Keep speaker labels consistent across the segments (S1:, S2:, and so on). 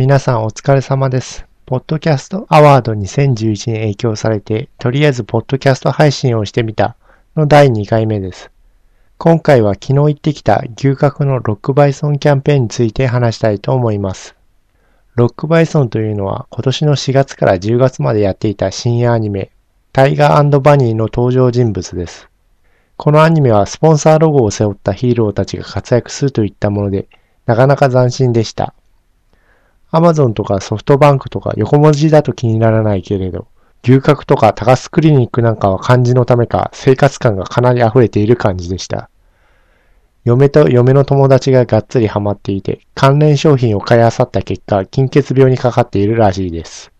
S1: 皆さんお疲れ様です。ポッドキャストアワード2011に影響されて、とりあえずポッドキャスト配信をしてみたの第2回目です。今回は昨日行ってきた牛角のロックバイソンキャンペーンについて話したいと思います。ロックバイソンというのは今年の4月から10月までやっていた深夜アニメ、タイガーバニーの登場人物です。このアニメはスポンサーロゴを背負ったヒーローたちが活躍するといったもので、なかなか斬新でした。アマゾンとかソフトバンクとか横文字だと気にならないけれど、牛角とか高須クリニックなんかは漢字のためか生活感がかなり溢れている感じでした。嫁と嫁の友達ががっつりハマっていて、関連商品を買い漁った結果、金欠病にかかっているらしいです。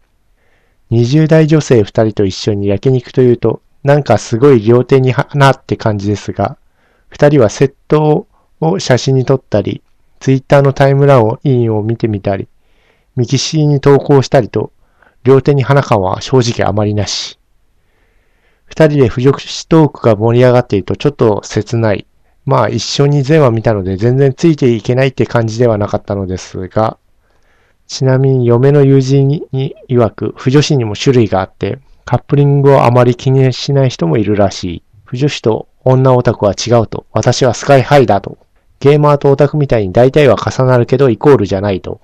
S1: 20代女性2人と一緒に焼肉というと、なんかすごい両手に花って感じですが、2人はセットを写真に撮ったり、ツイッターのタイムラインを見てみたり、ミキシに投稿したりと、両手に花感は正直あまりなし。二人で不女子トークが盛り上がっているとちょっと切ない。まあ一緒に全話見たので全然ついていけないって感じではなかったのですが、ちなみに嫁の友人に曰く、不女子にも種類があって、カップリングをあまり気にしない人もいるらしい。不女子と女オタクは違うと。私はスカイハイだと。ゲーマーとオタクみたいに大体は重なるけどイコールじゃないと。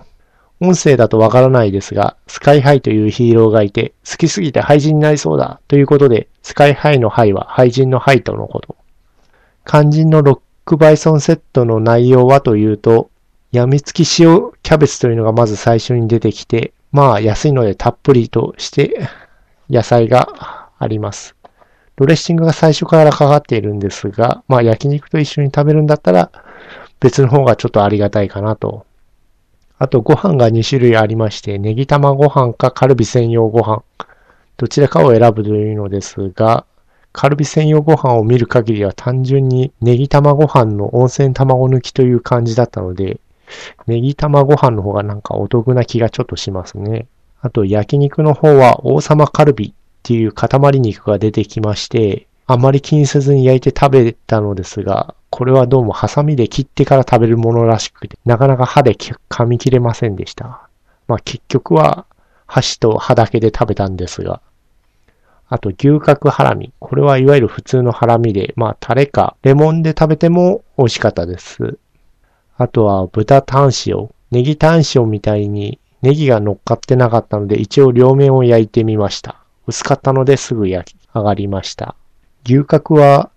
S1: 音声だとわからないですが、スカイハイというヒーローがいて、好きすぎて廃人になりそうだということで、スカイハイのハイは廃人のハイとのこと。肝心のロックバイソンセットの内容はというと、やみつき塩キャベツというのがまず最初に出てきて、まあ安いのでたっぷりとして野菜があります。ドレッシングが最初からかかっているんですが、まあ焼肉と一緒に食べるんだったら別の方がちょっとありがたいかなとあとご飯が2種類ありまして、ネギ玉ご飯かカルビ専用ご飯。どちらかを選ぶというのですが、カルビ専用ご飯を見る限りは単純にネギ玉ご飯の温泉卵抜きという感じだったので、ネギ玉ご飯の方がなんかお得な気がちょっとしますね。あと焼肉の方は王様カルビっていう塊肉が出てきまして、あまり気にせずに焼いて食べたのですが、これはどうもハサミで切ってから食べるものらしくて、なかなか歯で噛み切れませんでした。まあ結局は箸と歯だけで食べたんですが。あと牛角ハラミ。これはいわゆる普通のハラミで、まあタレかレモンで食べても美味しかったです。あとは豚タン塩。ネギタン塩みたいにネギが乗っかってなかったので一応両面を焼いてみました。薄かったのですぐ焼き上がりました。牛角は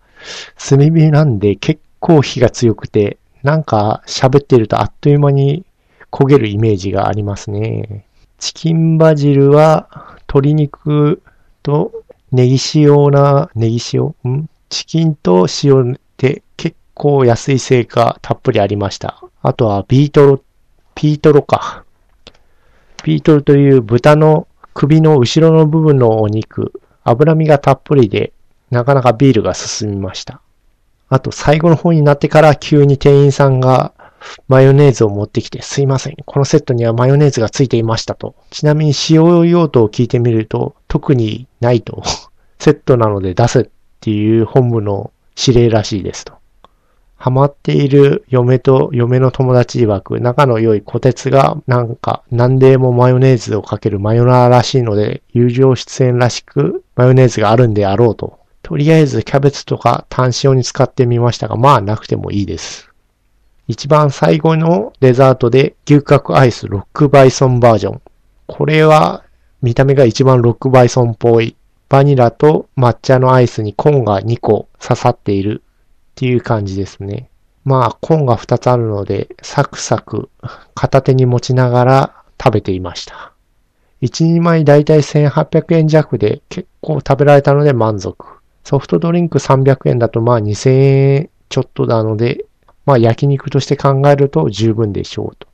S1: 炭火なんで結構火が強くて、なんか喋ってるとあっという間に焦げるイメージがありますね。チキンバジルは鶏肉とネギ塩な、ネギ塩？ん？チキンと塩って結構安いせいかたっぷりありました。あとはビートロ、ピートロか。ピートロという豚の首の後ろの部分のお肉、脂身がたっぷりでなかなかビールが進みました。あと最後の方になってから急に店員さんがマヨネーズを持ってきて、すいません。このセットにはマヨネーズがついていましたと。ちなみに使用用途を聞いてみると、特にないと。セットなので出せっていう本部の指令らしいですと。ハマっている嫁と嫁の友達曰く、仲の良い小鉄がなんか何でもマヨネーズをかけるマヨナーらしいので、友情出演らしくマヨネーズがあるんであろうととりあえずキャベツとか単塩に使ってみましたが、まあなくてもいいです。一番最後のデザートで牛角アイスロックバイソンバージョン。これは見た目が一番ロックバイソンっぽい。バニラと抹茶のアイスにコーンが2個刺さっているっていう感じですね。まあコーンが2つあるのでサクサク片手に持ちながら食べていました。1、2枚だいたい1800円弱で結構食べられたので満足。ソフトドリンク300円だとまあ2000円ちょっとなので、まあ焼肉として考えると十分でしょうと。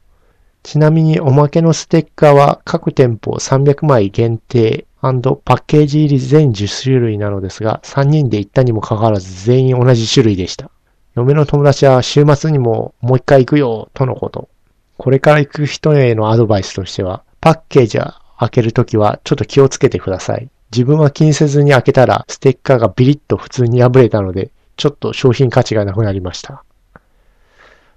S1: ちなみにおまけのステッカーは各店舗300枚限定パッケージ入り全10種類なのですが、3人で行ったにもかかわらず全員同じ種類でした。嫁の友達は週末にももう一回行くよ、とのこと。これから行く人へのアドバイスとしては、パッケージは開けるときはちょっと気をつけてください。自分は気にせずに開けたら、ステッカーがビリッと普通に破れたので、ちょっと商品価値がなくなりました。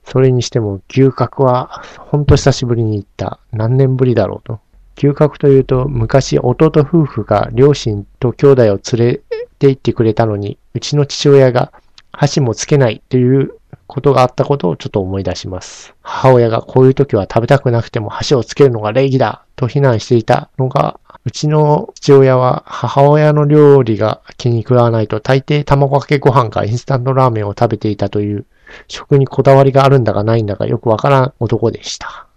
S1: それにしても牛角はほんと久しぶりに行った。何年ぶりだろうと。牛角というと昔弟夫婦が両親と兄弟を連れて行ってくれたのに、うちの父親が箸もつけないということがあったことをちょっと思い出します。母親がこういう時は食べたくなくても箸をつけるのが礼儀だと非難していたのが、うちの父親は母親の料理が気に食わないと大抵卵かけご飯かインスタントラーメンを食べていたという食にこだわりがあるんだかないんだかよくわからん男でした。